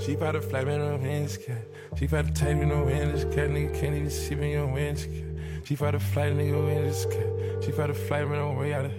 She about to fly me no winds, cat. She about to take me no winds, cat. Nigga can't even see me on winds, cat. She about to fly nigga winds, cat. She about to fly me no way out of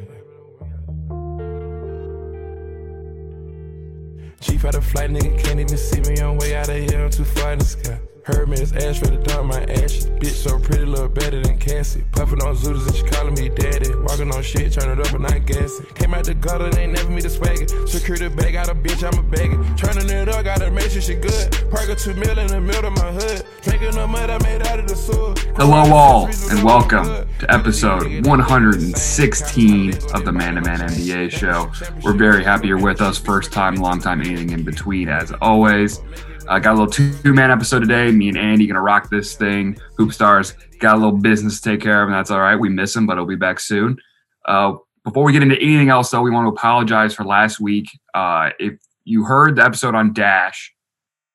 She about to fly nigga can't even see me on way out of here. I'm too far in the sky. Heard me as ash ready to dump my ashes. Bitch so pretty, look better than Cassie. Puffin' on Zooters and she calling me daddy. Walking on shit, turn it up and not gassing. Came out the gutter, they ain't never me the swagger. Security bag, got a bitch, I'm a bagger. Turning it up, gotta make sure she good. Park a two mil in the middle of my hood. Drinking the mud I made out of the sewer. Hello, all, and welcome to episode 116 of the Man to Man NBA show. We're very happy you're with us. First time, long time, anything in between, as always. Uh, got a little two man episode today. Me and Andy gonna rock this thing. Hoop stars got a little business to take care of, and that's all right. We miss him, but he'll be back soon. Uh, before we get into anything else, though, we want to apologize for last week. Uh, if you heard the episode on Dash,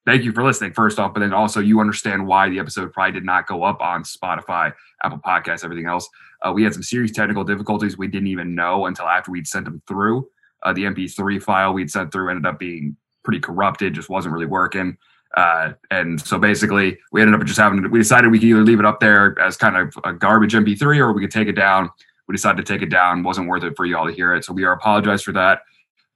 thank you for listening, first off, but then also you understand why the episode probably did not go up on Spotify, Apple Podcasts, everything else. Uh, we had some serious technical difficulties we didn't even know until after we'd sent them through. Uh, the MP3 file we'd sent through ended up being pretty corrupted, just wasn't really working. Uh, and so basically, we ended up just having we decided we could either leave it up there as kind of a garbage MP3 or we could take it down. We decided to take it down. wasn't worth it for y'all to hear it. So we are apologize for that.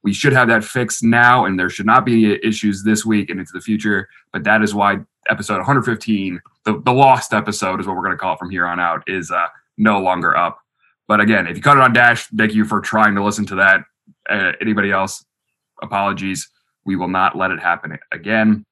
We should have that fixed now, and there should not be issues this week and into the future. But that is why episode 115, the, the lost episode, is what we're going to call it from here on out, is uh, no longer up. But again, if you cut it on Dash, thank you for trying to listen to that. Uh, anybody else, apologies. We will not let it happen again.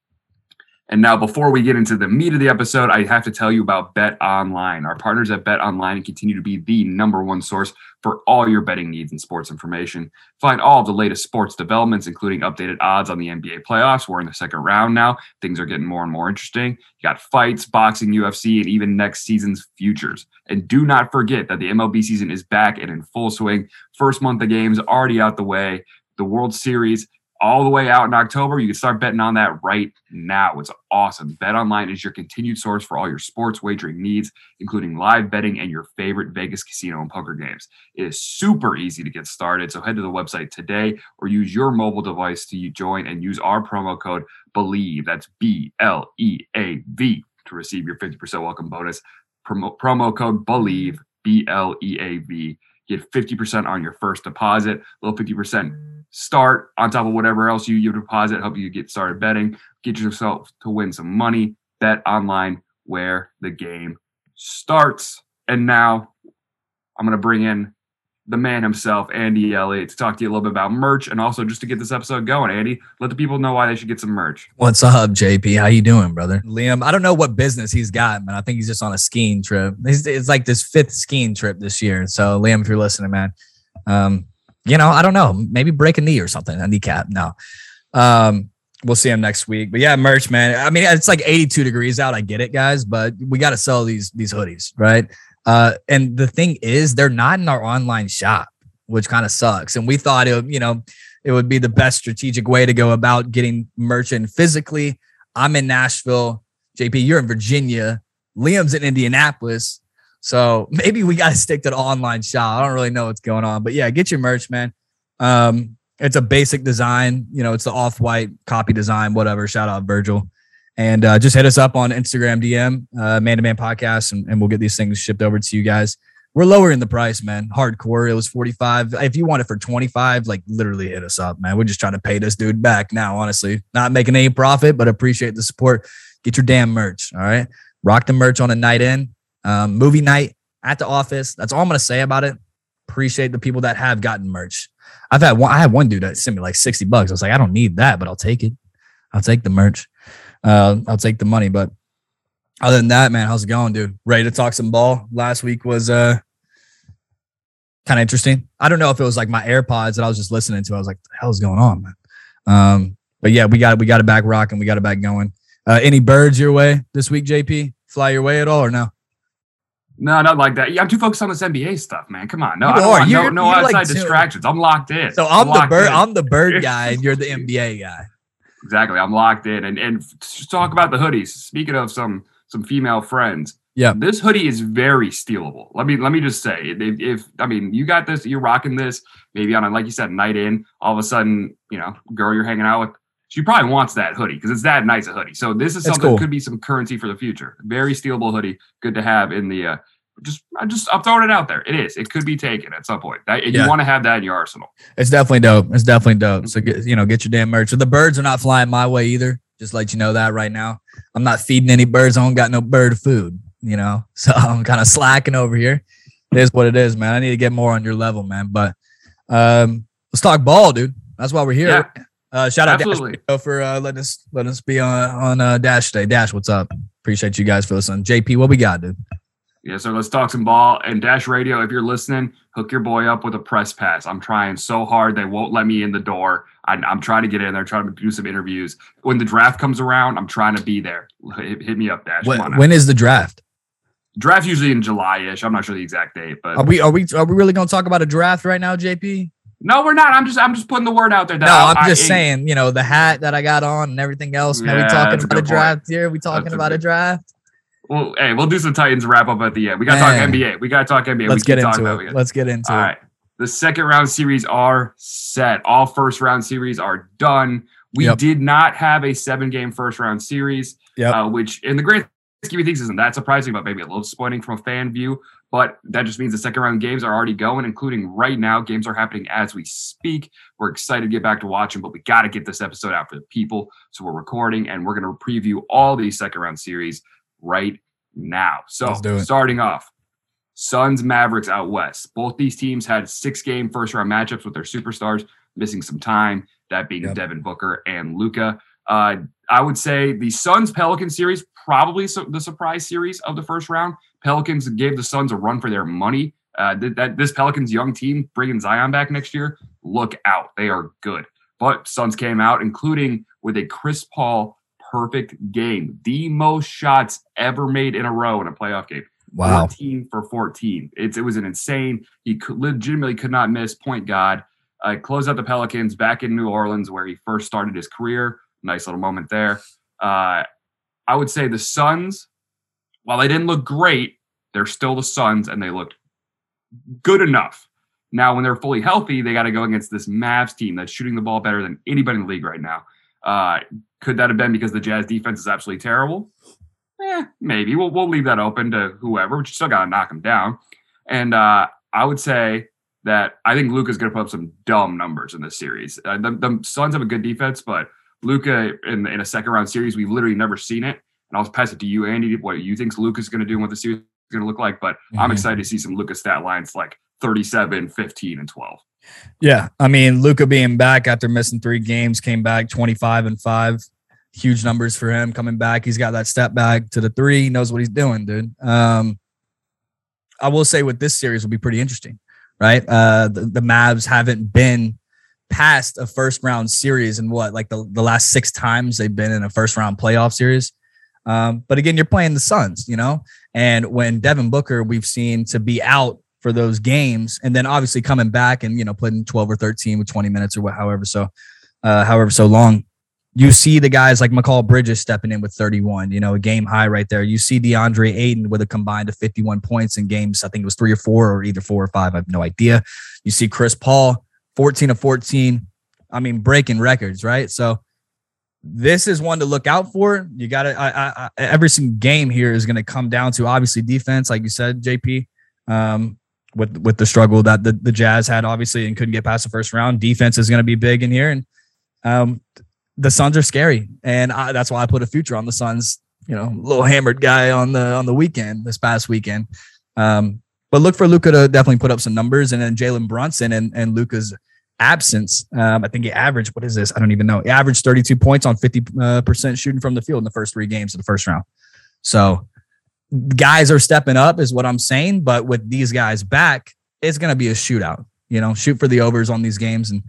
And now, before we get into the meat of the episode, I have to tell you about Bet Online. Our partners at Bet Online continue to be the number one source for all your betting needs and sports information. Find all of the latest sports developments, including updated odds on the NBA playoffs. We're in the second round now. Things are getting more and more interesting. You got fights, boxing, UFC, and even next season's futures. And do not forget that the MLB season is back and in full swing. First month of games already out the way. The World Series all the way out in October. You can start betting on that right now. It's awesome. Bet Online is your continued source for all your sports wagering needs, including live betting and your favorite Vegas casino and poker games. It is super easy to get started. So head to the website today or use your mobile device to join and use our promo code BLEAV. That's B L E A V to receive your 50% welcome bonus. Promo, promo code BLEAV, B L E A V. Get 50% on your first deposit, a little 50% start on top of whatever else you, you deposit, help you get started betting, get yourself to win some money. Bet online where the game starts. And now I'm going to bring in the man himself, Andy Elliott, to talk to you a little bit about merch and also just to get this episode going. Andy, let the people know why they should get some merch. What's up, JP? How you doing, brother? Liam, I don't know what business he's got, but I think he's just on a skiing trip. It's, it's like this fifth skiing trip this year. So, Liam, if you're listening, man, um, you know, I don't know, maybe break a knee or something, a kneecap. No. Um, we'll see him next week. But yeah, merch, man. I mean, it's like 82 degrees out. I get it, guys, but we got to sell these these hoodies, right? Uh, and the thing is, they're not in our online shop, which kind of sucks. And we thought it, you know, it would be the best strategic way to go about getting merch in physically. I'm in Nashville. JP, you're in Virginia. Liam's in Indianapolis. So maybe we got to stick to the online shop. I don't really know what's going on, but yeah, get your merch, man. Um, it's a basic design. You know, it's the off white copy design, whatever. Shout out Virgil. And uh, just hit us up on Instagram DM, uh, man to man podcast, and, and we'll get these things shipped over to you guys. We're lowering the price, man. Hardcore. It was 45. If you want it for 25, like literally hit us up, man. We're just trying to pay this dude back now, honestly. Not making any profit, but appreciate the support. Get your damn merch. All right. Rock the merch on a night in um, movie night at the office. That's all I'm gonna say about it. Appreciate the people that have gotten merch. I've had one. I had one dude that sent me like sixty bucks. I was like, I don't need that, but I'll take it. I'll take the merch. Uh, I'll take the money. But other than that, man, how's it going, dude? Ready to talk some ball? Last week was uh kind of interesting. I don't know if it was like my AirPods that I was just listening to. I was like, the hell's going on, man? Um, but yeah, we got we got it back rocking. We got it back going. Uh, any birds your way this week, JP? Fly your way at all or no? No, not like that. Yeah, I'm too focused on this NBA stuff, man. Come on, no, you are. no, no outside like distractions. I'm locked in. So I'm, I'm the bird. In. I'm the bird guy, and you're the NBA guy. Exactly. I'm locked in, and and talk about the hoodies. Speaking of some some female friends, yeah, this hoodie is very stealable. Let me let me just say, if, if I mean you got this, you're rocking this. Maybe on a like you said night in, all of a sudden, you know, girl you're hanging out with she probably wants that hoodie because it's that nice a hoodie. So this is something cool. that could be some currency for the future. Very stealable hoodie, good to have in the. Uh, just, I just, I'm throwing it out there. It is. It could be taken at some point. That, Yeah. You want to have that in your arsenal. It's definitely dope. It's definitely dope. So get you know, get your damn merch. So the birds are not flying my way either. Just let you know that right now. I'm not feeding any birds. I don't got no bird food, you know. So I'm kind of slacking over here. It is what it is, man. I need to get more on your level, man. But um let's talk ball, dude. That's why we're here. Yeah. Uh shout out Absolutely. Dash for uh letting us let us be on on uh Dash today. Dash, what's up? Appreciate you guys for listening. JP, what we got, dude? Yeah, so let's talk some ball. And Dash Radio, if you're listening, hook your boy up with a press pass. I'm trying so hard. They won't let me in the door. I, I'm trying to get in there, trying to do some interviews. When the draft comes around, I'm trying to be there. Hit, hit me up, Dash. When, when is the draft? Draft usually in July-ish. I'm not sure the exact date, but Are we are we are we really gonna talk about a draft right now, JP? No, we're not. I'm just I'm just putting the word out there. That No, I- I'm I- just saying, you know, the hat that I got on and everything else. Are we talking a about a good draft here? Are we talking That's about a good- draft? Well, hey, we'll do some Titans wrap up at the end. We got to talk NBA. We got to talk NBA. Let's we get into about it. Let's get into All it. right. The second round series are set. All first round series are done. We Yep. did not have a seven game first round series, Yep. uh, which in the grand scheme of things isn't that surprising, but maybe a little disappointing from a fan view. But that just means the second round games are already going, including right now. Games are happening as we speak. We're excited to get back to watching, but we got to get this episode out for the people. So we're recording and we're going to preview all these second round series right now. So Let's do it. starting off, Suns Mavericks out west. Both these teams had six game first round matchups with their superstars missing some time, that being Yep. Devin Booker and Luka. Uh, I would say the Suns Pelican series, probably su- the surprise series of the first round. Pelicans gave the Suns a run for their money. Uh, th- that this Pelicans young team bringing Zion back next year, look out. They are good. But Suns came out, including with a Chris Paul perfect game, the most shots ever made in a row in a playoff game. Wow. 14 for 14. It's, it was an insane. He could, legitimately could not miss. Point God. Uh, closed out the Pelicans back in New Orleans where he first started his career. Nice little moment there. Uh, I would say the Suns, while they didn't look great, they're still the Suns and they looked good enough. Now, when they're fully healthy, they got to go against this Mavs team that's shooting the ball better than anybody in the league right now. Uh, could that have been because the Jazz defense is absolutely terrible? Eh, maybe. We'll, we'll leave that open to whoever, but you still got to knock them down. And uh, I would say that I think Luka's going to put up some dumb numbers in this series. Uh, the, the Suns have a good defense, but Luca in, in a second round series, we've literally never seen it. And I'll pass it to you, Andy, what you think Luka's going to do and what the series is going to look like. But I'm Mhm. excited to see some Luka stat lines like 37, 15, and 12. Yeah. I mean, Luca being back after missing three games, came back 25 and five. Huge numbers for him coming back. He's got that step back to the three. He knows what he's doing, dude. Um, I will say with this series will be pretty interesting, right? Uh, the, the Mavs haven't been past a first round series in what, like the, the last six times they've been in a first round playoff series. Um, but again, you're playing the Suns, you know, and when Devin Booker, we've seen to be out for those games, and then obviously coming back and you know putting 12 or 13 with 20 minutes or what, however so, uh, however so long. You see the guys like Mikal Bridges stepping in with 31, you know, a game high right there. You see DeAndre Ayton with a combined of 51 points in games. I think it was three or four, or either four or five. I have no idea. You see Chris Paul 14 of 14. I mean, breaking records, right? So this is one to look out for. You got to, I, I, I, every single game here is going to come down to obviously defense, like you said, JP. Um, with with the struggle that the, the Jazz had, obviously, and couldn't get past the first round. Defense is going to be big in here, and um, the Suns are scary, and I, that's why I put a future on the Suns. You know, little hammered guy on the on the weekend this past weekend. Um, but look for Luka to definitely put up some numbers, and then Jalen Brunson and and Luka's absence. Um, I think he averaged what is this? I don't even know. He averaged 32 points on 50 uh, percent shooting from the field in the first three games of the first round. So guys are stepping up, is what I'm saying. But with these guys back, it's gonna be a shootout. You know, shoot for the overs on these games, and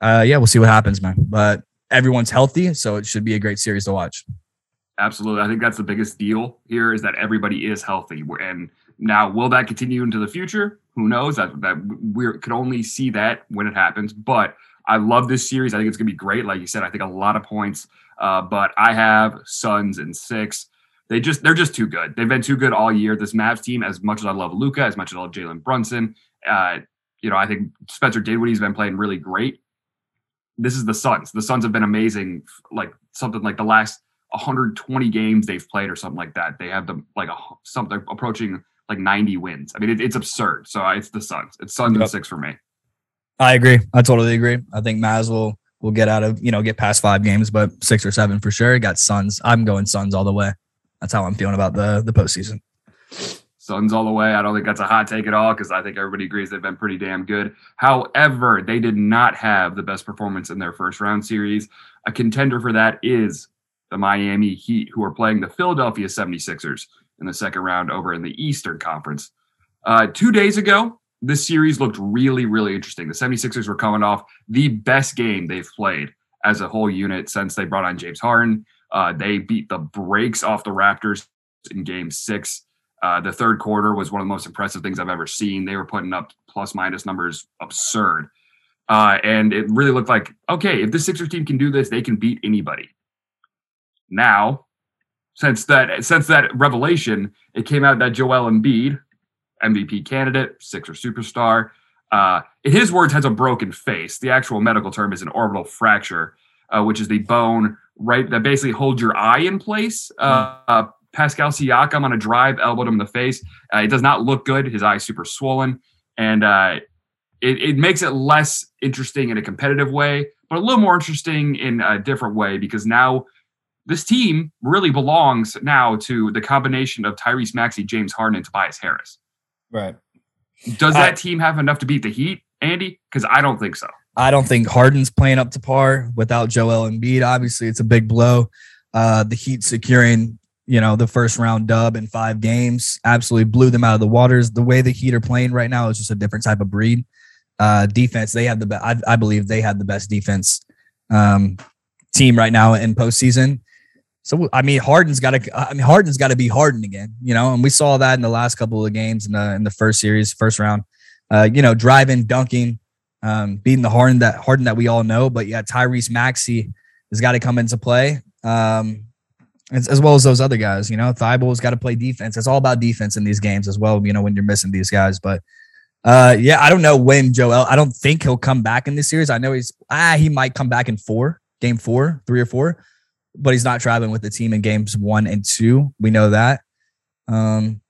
uh, yeah, we'll see what happens, man. But everyone's healthy, so it should be a great series to watch. Absolutely. I think that's the biggest deal here is that everybody is healthy. And now, will that continue into the future? Who knows? That that we could only see that when it happens. But I love this series. I think it's gonna be great. Like you said, I think a lot of points. Uh, but I have Suns and six. They just they're just too good. They've been too good all year. This Mavs team, as much as I love Luka, as much as I love Jalen Brunson, uh, you know, I think Spencer Dinwiddie's been playing really great. this is the Suns. The Suns have been amazing, like something like the last 120 games they've played or something like that. They have them like a, something approaching like 90 wins. I mean, it, it's absurd. So it's the Suns. It's Suns yep. and six for me. I agree. I totally agree. I think Maz will will get out of you know get past five games, but six or seven for sure. Got Suns. I'm going Suns all the way. That's how I'm feeling about the the postseason. Suns all the way. I don't think that's a hot take at all because I think everybody agrees they've been pretty damn good. However, they did not have the best performance in their first round series. A contender for that is the Miami Heat, who are playing the Philadelphia 76ers in the second round over in the Eastern Conference. Uh, two days ago, this series looked really, really interesting. The 76ers were coming off the best game they've played as a whole unit since they brought on James Harden. Uh, they beat the brakes off the Raptors in game six. Uh, the third quarter was one of the most impressive things I've ever seen. They were putting up plus minus numbers absurd. Uh, and it really looked like, okay, if the Sixers team can do this, they can beat anybody. Now, since that since that revelation, it came out that Joel Embiid, MVP candidate, Sixer superstar, uh, in his words, has a broken face. The actual medical term is an orbital fracture, uh, which is the bone right that basically holds your eye in place. Uh, uh Pascal Siakam on a drive elbowed him in the face. Uh, it does not look good. His eye super swollen, and uh, it, it makes it less interesting in a competitive way, but a little more interesting in a different way because now this team really belongs now to the combination of Tyrese Maxey, James Harden, and Tobias Harris. Right. Does that team have enough to beat the Heat, Andy? Because I don't think so. I don't think Harden's playing up to par without Joel Embiid. Obviously, it's a big blow. Uh, the Heat securing, you know, the first round dub in five games absolutely blew them out of the waters. The way the Heat are playing right now is just a different type of breed. Uh, defense, they have the best. I, I, believe they have the best defense um, team right now in postseason. So I mean, Harden's got to. I mean, Harden's got to be Harden again, you know. And we saw that in the last couple of games in the in the first series, first round. Uh, you know, driving, dunking, um, beating the Harden that Harden that we all know. But yeah, Tyrese Maxey has got to come into play, um, as, as, well as those other guys. You know, Thybulle's got to play defense. It's all about defense in these games as well. You know, when you're missing these guys, but. Uh, yeah, I don't know when Joel. I don't think he'll come back in this series. I know he's ah he might come back in four, game four, three or four but he's not traveling with the team in games one and two. We know that. Um,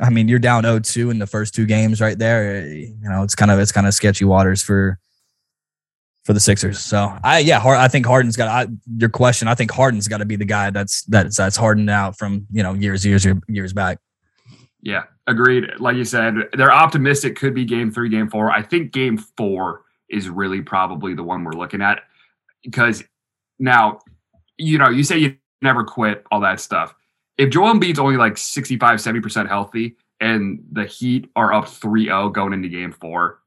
I mean, you're down 0-2 in the first two games right there. You know, it's kind of it's kind of sketchy waters for for the Sixers. So I yeah, I think Harden's got I, your question. I think Harden's got to be the guy that's that's that's hardened out from you know years years years back. Yeah, agreed. Like you said, they're optimistic. Could be game three, game four. I think game four is really probably the one we're looking at because now you know, you say you never quit, all that stuff. If Joel Embiid's only like 65, 70% healthy and the Heat are up 3 0 going into game four,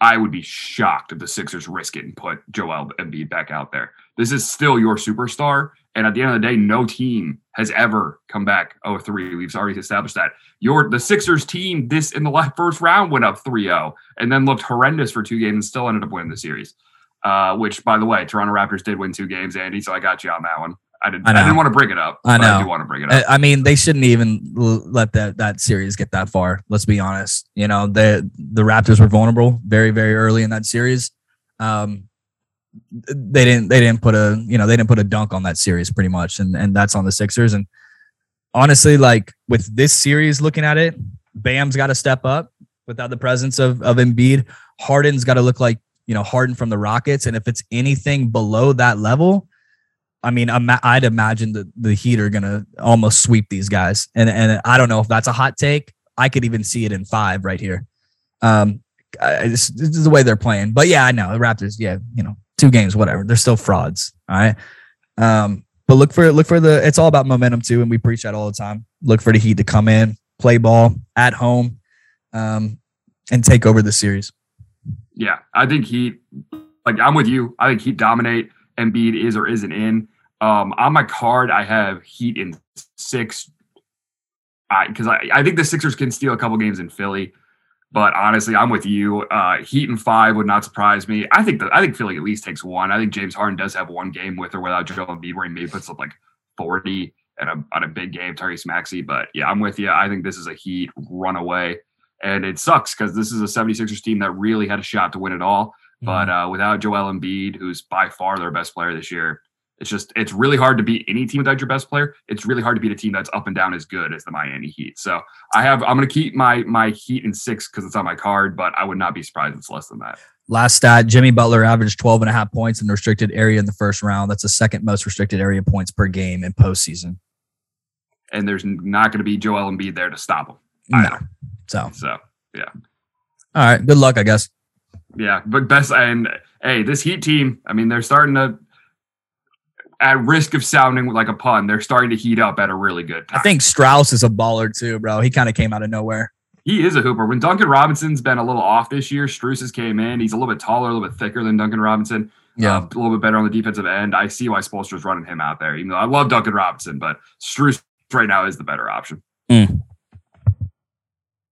I would be shocked if the Sixers risk it and put Joel Embiid back out there. This is still your superstar. And at the end of the day, no team has ever come back 0-3. We've already established that. Your the Sixers team this in the first round went up 3-0 and then looked horrendous for two games and still ended up winning the series. Uh, which, by the way, Toronto Raptors did win two games, Andy. So I got you on that one. I didn't. I, I didn't want to bring it up. I know. I do want to bring it up. I mean, they shouldn't even let that that series get that far. Let's be honest. You know, the the Raptors were vulnerable very very early in that series. Um, they didn't they didn't put a you know they didn't put a dunk on that series pretty much, and and that's on the Sixers. And honestly, like with this series, looking at it, Bam's got to step up without the presence of of Embiid. Harden's got to look like you know, Harden from the Rockets. And if it's anything below that level, I mean, I'd imagine that the Heat are going to almost sweep these guys. And, and I don't know if that's a hot take. I could even see it in five right here. Um, this, this is the way they're playing. But yeah, I know the Raptors. Yeah, you know, two games, whatever. They're still frauds. All right. Um, but look for look for the. It's all about momentum too, and we preach that all the time. Look for the Heat to come in, play ball at home, um, and take over the series. Yeah, I think he, like, I'm with you. I think Heat dominate. Embiid is or isn't in. Um, on my card, I have Heat in six because I, I, I, think the Sixers can steal a couple games in Philly. But honestly, I'm with you. Uh, Heat and five would not surprise me. I think that I think Philly at least takes one. I think James Harden does have one game with or without Joel Embiid where he maybe puts up like 40 at a, on a big game, Tyrese Maxey. But yeah, I'm with you. I think this is a Heat runaway. And it sucks because this is a 76ers team that really had a shot to win it all. But uh, without Joel Embiid, who's by far their best player this year, it's just it's really hard to beat any team without your best player. It's really hard to beat a team that's up and down as good as the Miami Heat. So I have I'm going to keep my my Heat in six because it's on my card, but I would not be surprised if it's less than that. Last stat Jimmy Butler averaged 12 and a half points in the restricted area in the first round. That's the second most restricted area points per game in postseason. And there's not going to be Joel Embiid there to stop him. No. So, so yeah. All right. Good luck, I guess. Yeah. But best, and hey, this Heat team, I mean, they're starting to, at risk of sounding like a pun, they're starting to heat up at a really good time. I think Strus is a baller too, bro. He kind of came out of nowhere. He is a hooper. When Duncan Robinson's been a little off this year, Strus has came in. He's a little bit taller, a little bit thicker than Duncan Robinson. Yeah, uh, a little bit better on the defensive end. I see why Spoelstra's running him out there. Even though I love Duncan Robinson, but Strus right now is the better option. Mm.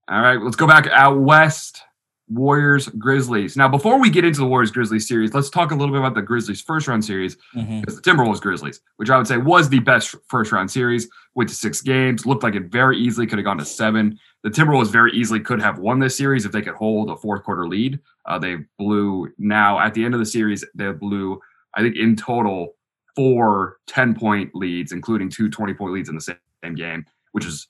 All right, let's go back out west. Warriors Grizzlies. Now, before we get into the Warriors Grizzlies series, let's talk a little bit about the Grizzlies first round series mm-hmm. because the Timberwolves Grizzlies, which I would say was the best first round series, went to six games, looked like it very easily could have gone to seven. The Timberwolves very easily could have won this series if they could hold a fourth quarter lead. Uh, they blew now at the end of the series, they blew, I think, in total, four 10 point leads, including two 20 point leads in the same game, which is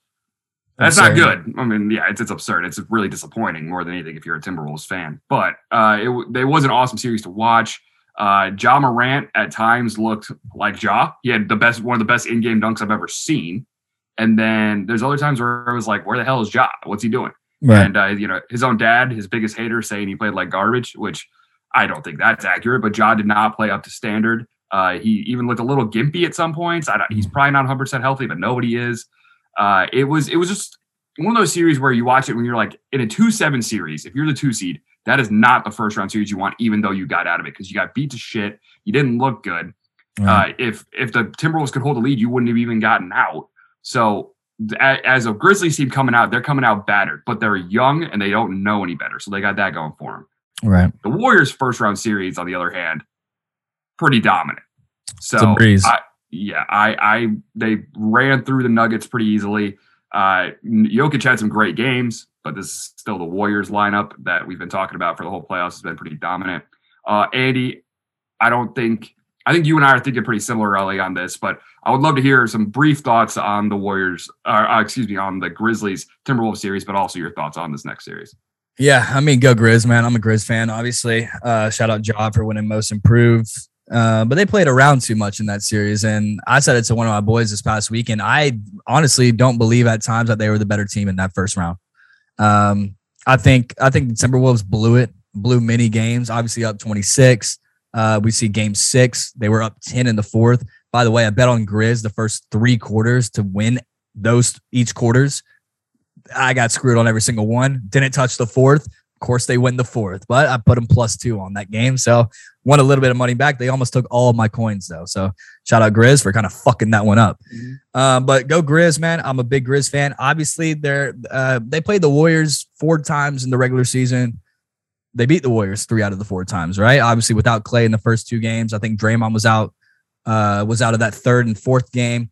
that's not good. I mean, yeah, it's it's absurd. It's really disappointing more than anything if you're a Timberwolves fan. But uh, it, it was an awesome series to watch. Uh, Ja Morant at times looked like Ja. He had the best, one of the best in-game dunks I've ever seen. And then there's other times where it was like, where the hell is Ja? What's he doing? Right. And uh, you know, his own dad, his biggest hater, saying he played like garbage, which I don't think that's accurate. But Ja did not play up to standard. Uh, he even looked a little gimpy at some points. I don't, he's probably not 100 percent healthy, but nobody is. Uh, it was it was just one of those series where you watch it when you're like in a two seven series. If you're the two seed, that is not the first round series you want, even though you got out of it because you got beat to shit. You didn't look good. Uh, if if the Timberwolves could hold a lead, you wouldn't have even gotten out. So as a Grizzlies team coming out, they're coming out battered, but they're young and they don't know any better, so they got that going for them. Right. The Warriors' first round series, on the other hand, pretty dominant. So I, yeah, I, I they ran through the Nuggets pretty easily. Uh, Jokic had some great games, but this is still the Warriors lineup that we've been talking about for the whole playoffs has been pretty dominant. Uh, Andy, I don't think I think you and I are thinking pretty similarly on this, but I would love to hear some brief thoughts on the Warriors, uh, excuse me, on the Grizzlies Timberwolves series, but also your thoughts on this next series. Yeah, I mean, go Grizz, man. I'm a Grizz fan, obviously. Uh, shout out Job for winning Most Improved. Uh, but they played around too much in that series. And I said it to one of my boys this past weekend. I honestly don't believe at times that they were the better team in that first round. Um, I think I think the Timberwolves blew it, blew many games, obviously up 26. Uh, we see game six, they were up 10 in the fourth. By the way, I bet on Grizz the first three quarters to win those each quarters. I got screwed on every single one. Didn't touch the fourth Of course, they win the fourth, but I put them plus two on that game. So won a little bit of money back. They almost took all of my coins though. So shout out Grizz for kind of fucking that one up. Mm-hmm. Uh, but go Grizz, man. I'm a big Grizz fan. Obviously, they're uh, they played the Warriors four times in the regular season. They beat the Warriors three out of the four times, right? Obviously, without Klay in the first two games. I think Draymond was out, uh, was out of that third and fourth game.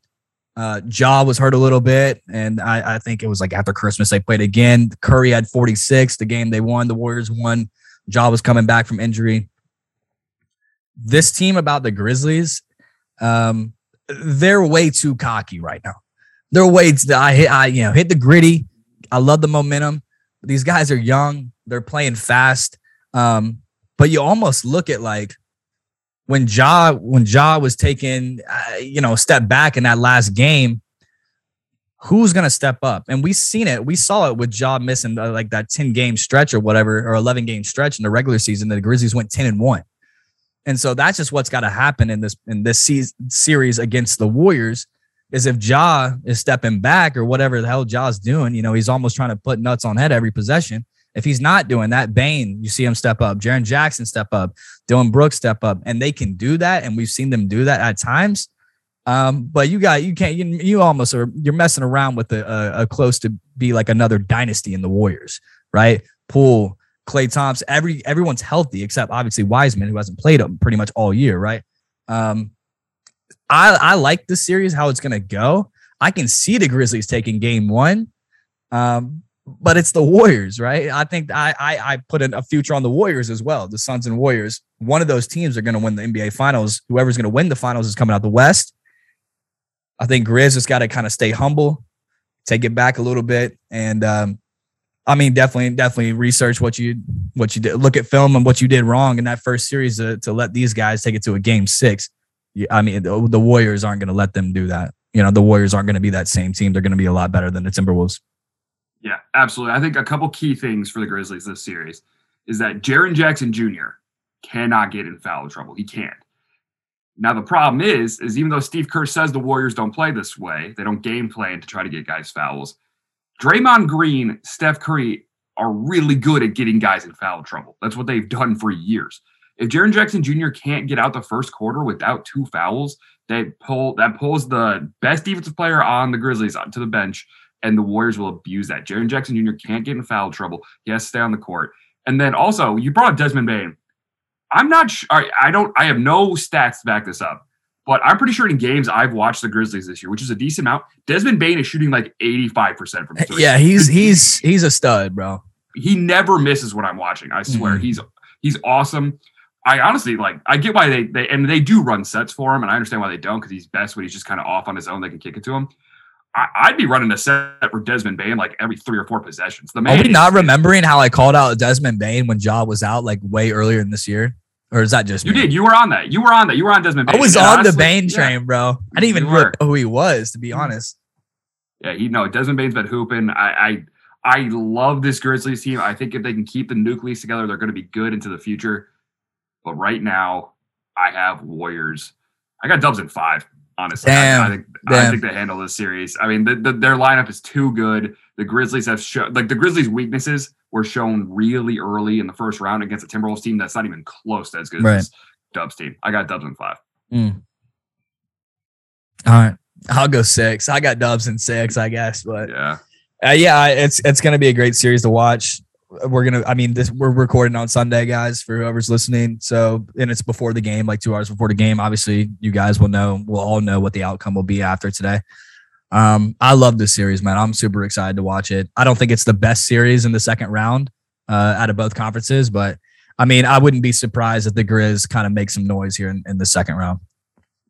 Uh, Ja was hurt a little bit, and I, I, think it was like after Christmas they played again. Curry had 46. The game they won, the Warriors won. Ja was coming back from injury. This team about the Grizzlies, um, they're way too cocky right now. They're way too, I hit, I you know hit the gritty. I love the momentum. These guys are young. They're playing fast. Um, but you almost look at like when Ja when Ja was taking uh, you know a step back in that last game, who's gonna step up? And we seen it. We saw it with Ja missing uh, like that ten game stretch or whatever or eleven game stretch in the regular season. The Grizzlies went ten and one, and so that's just what's got to happen in this in this se- series against the Warriors. Is if Ja is stepping back or whatever the hell Ja's doing, you know, he's almost trying to put nuts on head every possession if he's not doing that, Bane, you see him step up, Jaren Jackson step up, Dillon Brooks step up, and they can do that, and we've seen them do that at times. Um, but you got you can't you, you almost are you're messing around with a, a, a, close to be like another dynasty in the Warriors, right? Poole, Klay Thompson, every everyone's healthy except obviously Wiseman, who hasn't played them pretty much all year, right? Um, I I like this series how it's gonna go. I can see the Grizzlies taking game one. Um, but it's the Warriors, right? I think I I, I put in a future on the Warriors as well. The Suns and Warriors. One of those teams are going to win the NBA Finals. Whoever's going to win the Finals is coming out the West. I think Grizz has got to kind of stay humble, take it back a little bit, and um, I mean, definitely, definitely research what you what you did. Look at film and what you did wrong in that first series to, to let these guys take it to a game six. I mean, the, the Warriors aren't going to let them do that. You know, the Warriors aren't going to be that same team. They're going to be a lot better than the Timberwolves. Yeah, absolutely. I think a couple key things for the Grizzlies this series is that Jaren Jackson Jr. cannot get in foul trouble. He can't. Now the problem is, is even though Steve Kerr says the Warriors don't play this way, they don't game plan to try to get guys fouls. Draymond Green, Steph Curry are really good at getting guys in foul trouble. That's what they've done for years. If Jaren Jackson Jr. can't get out the first quarter without two fouls, they pull that pulls the best defensive player on the Grizzlies to the bench and the Warriors will abuse that. Jaren Jackson Jr. can't get in foul trouble. He has to stay on the court. And then also, you brought up Desmond Bane. I'm not sure. I don't. I have no stats to back this up, but I'm pretty sure in games I've watched the Grizzlies this year, which is a decent amount. Desmond Bane is shooting like 85 percent from three. Yeah, he's he's he's a stud, bro. He never misses what I'm watching. I swear, mm-hmm. he's he's awesome. I honestly like. I get why they they and they do run sets for him, and I understand why they don't because he's best when he's just kind of off on his own. They can kick it to him. I, would be running a set for Desmond Bane like every three or four possessions. The man Are we not remembering how I called out Desmond Bane when Ja was out like way earlier in this year? Or is that just you me? did? You were on that. You were on that. You were on Desmond. Bane. I was on honestly, the Bane train, yeah. bro. I didn't even know who he was, to be mm-hmm. honest. Yeah, he no. Desmond Bane's been hooping. I, I I love this Grizzlies team. I think if they can keep the nucleus together, they're going to be good into the future. But right now, I have Warriors. I got Dubs in five honestly. Damn. I, I think Damn. I think they handle this series. I mean, the, the, their lineup is too good. The Grizzlies have shown like the Grizzlies' weaknesses were shown really early in the first round against a Timberwolves team that's not even close to as good right. as Dubs team. I got Dubs in five. Mm. All right, I'll go six. I got Dubs in six, I guess, but yeah, uh, yeah, it's it's going to be a great series to watch we're gonna i mean this we're recording on sunday guys for whoever's listening so and it's before the game like two hours before the game obviously you guys will know we'll all know what the outcome will be after today um i love this series man i'm super excited to watch it i don't think it's the best series in the second round uh out of both conferences but i mean i wouldn't be surprised if the grizz kind of make some noise here in, in the second round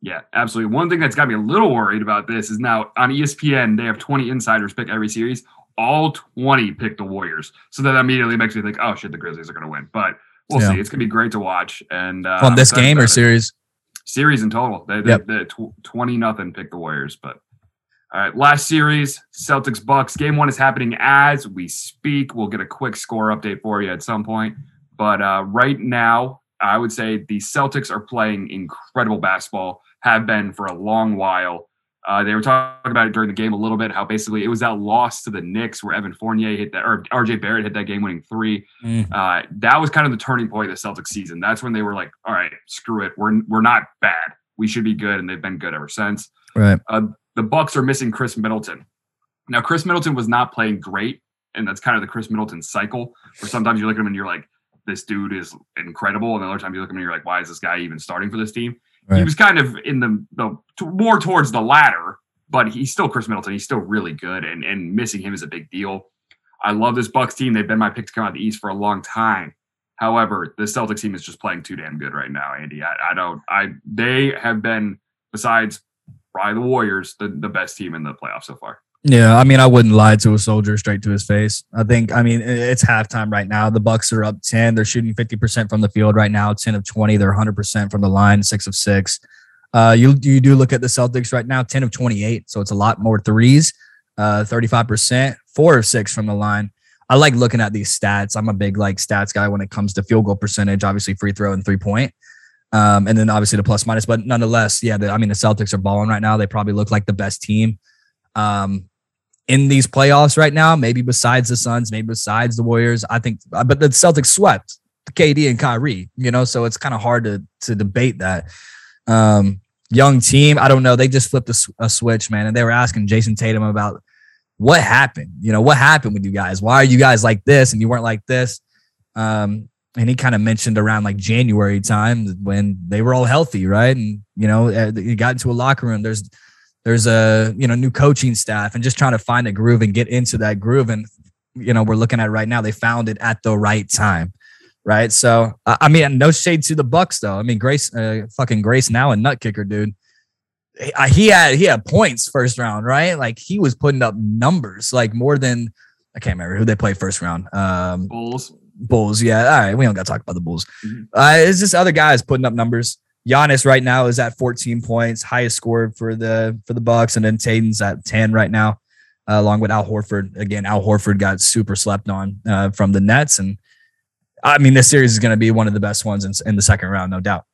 yeah, absolutely. One thing that's got me a little worried about this is now on ESPN, they have 20 insiders pick every series all 20 pick the Warriors. So that immediately makes me think, oh shit, the Grizzlies are going to win. But we'll yeah. see. It's going to be great to watch. And uh, on this game or series? Series in total. They, they, yep. they tw- 20 nothing pick the Warriors. But all right, last series, Celtics Bucks. Game one is happening as we speak. We'll get a quick score update for you at some point. But uh, right now, I would say the Celtics are playing incredible basketball, have been for a long while. Uh, they were talking about it during the game a little bit. How basically it was that loss to the Knicks where Evan Fournier hit that, or RJ Barrett hit that game-winning 3 mm. uh, that was kind of the turning point of the Celtics season. That's when they were like, "All right, screw it. We're we're not bad. We should be good," and they've been good ever since. Right. Uh, the Bucks are missing Khris Middleton. Now, Khris Middleton was not playing great, and that's kind of the Khris Middleton cycle. Where sometimes you look at him and you're like, "This dude is incredible," and the other time you look at him and you're like, "Why is this guy even starting for this team?" Right. He was kind of in the, the more towards the latter, but he's still Khris Middleton. He's still really good, and and missing him is a big deal. I love this Bucks team. They've been my pick to come out of the East for a long time. However, the Celtics team is just playing too damn good right now, Andy. I, I don't. I they have been besides probably the Warriors the, the best team in the playoffs so far. Yeah, I mean, I wouldn't lie to a soldier straight to his face. I think, I mean, it's halftime right now. The Bucks are up ten. They're shooting fifty percent from the field right now. Ten of twenty. They're hundred percent from the line. Six of six. Uh, you you do look at the Celtics right now. Ten of twenty eight. So it's a lot more threes. Uh, thirty five percent. Four of six from the line. I like looking at these stats. I'm a big like stats guy when it comes to field goal percentage. Obviously, free throw and three point. Um, and then obviously the plus minus, but nonetheless, yeah, the, I mean the Celtics are balling right now. They probably look like the best team. Um, in these playoffs right now, maybe besides the Suns, maybe besides the Warriors. I think, uh, but the Celtics swept KD and Kyrie, you know, so it's kind of hard to to debate that. Um, young team, I don't know. They just flipped a, a switch, man, and they were asking Jayson Tatum about what happened. You know, what happened with you guys? Why are you guys like this and you weren't like this? Um, and he kind of mentioned around like January time when they were all healthy, right? And you know, uh, you got into a locker room. There's there's a you know new coaching staff and just trying to find a groove and get into that groove and you know we're looking at right now. They found it at the right time, right? So I mean, no shade to the Bucks though. I mean, Grace, uh, fucking Grayson Allen, nut kicker, dude. He had he had points first round, right? Like he was putting up numbers, like more than I can't remember who they played first round. Um, Bulls. Bulls, yeah. All right, we don't got to talk about the Bulls. Mm-hmm. Uh, it's just other guys putting up numbers. Giannis right now is at 14 points, highest score for the for the Bucks, and then Tatum's at 10 right now, uh, along with Al Horford. Again, Al Horford got super slept on uh, from the Nets, and I mean this series is going to be one of the best ones in, in, the second round, no doubt.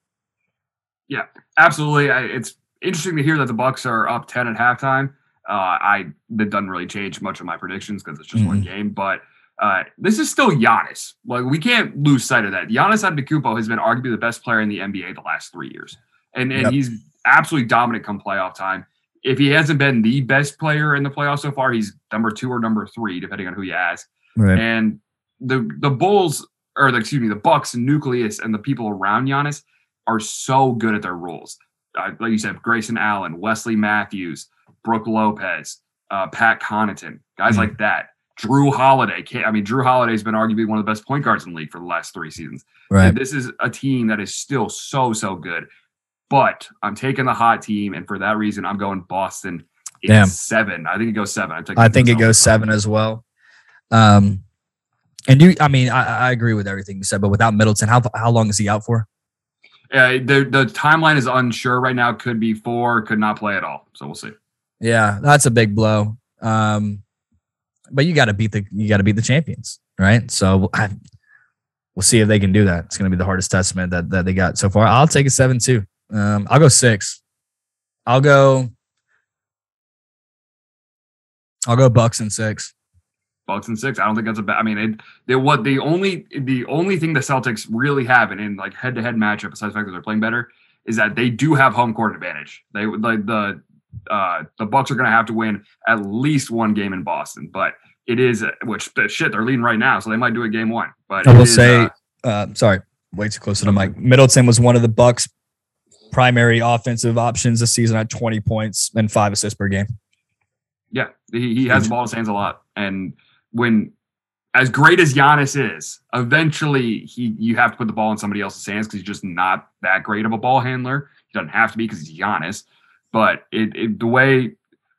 Yeah, absolutely. I, it's interesting to hear that the Bucks are up 10 at halftime. Uh, I that doesn't really change much of my predictions because it's just mm-hmm. one game, but uh, this is still Giannis. Like we can't lose sight of that. Giannis Antetokounmpo has been arguably the best player in the NBA the last three years, and and yep. he's absolutely dominant come playoff time. If he hasn't been the best player in the playoffs so far, he's number two or number three, depending on who you ask. Right. And the the Bulls, or the, excuse me, the Bucks nucleus and the people around Giannis are so good at their roles. Uh, like you said, Grayson Allen, Wesley Matthews, Brook Lopez, uh, Pat Connaughton, guys mm-hmm. like that Jrue Holiday. I mean, Jrue Holiday's been arguably one of the best point guards in the league for the last three seasons. Right. And this is a team that is still so so good. But I'm taking the hot team, and for that reason, I'm going Boston. Damn. seven. I think it goes seven. I think it goes seven as well. Um, and you, I mean, I, I agree with everything you said, but without Middleton, how how long is he out for? Yeah, the the timeline is unsure right now. Could be four, could not play at all. So we'll see. Yeah, that's a big blow. Um, but you got to beat the you got to beat the champions, right? So I, we'll see if they can do that. It's going to be the hardest testament that that they got so far. I'll take a seven two. Um, I'll go six. I'll go. I'll go Bucks and six. Bucks and six. I don't think that's a bad. I mean, it, they what the only the only thing the Celtics really have in, in like head to head matchup, besides the fact that they're playing better, is that they do have home court advantage. They like the uh, the Bucks are going to have to win at least one game in Boston, but it is which shit they're leading right now, so they might do a game one. But I will is, say, uh, uh, sorry, way too close to the mic. Middleton was one of the Bucks' primary offensive options this season at 20 points and five assists per game. Yeah, he, he has the ball in his hands a lot, and when as great as Giannis is, eventually he you have to put the ball in somebody else's hands because he's just not that great of a ball handler. He doesn't have to be because he's Giannis. But it, it, the way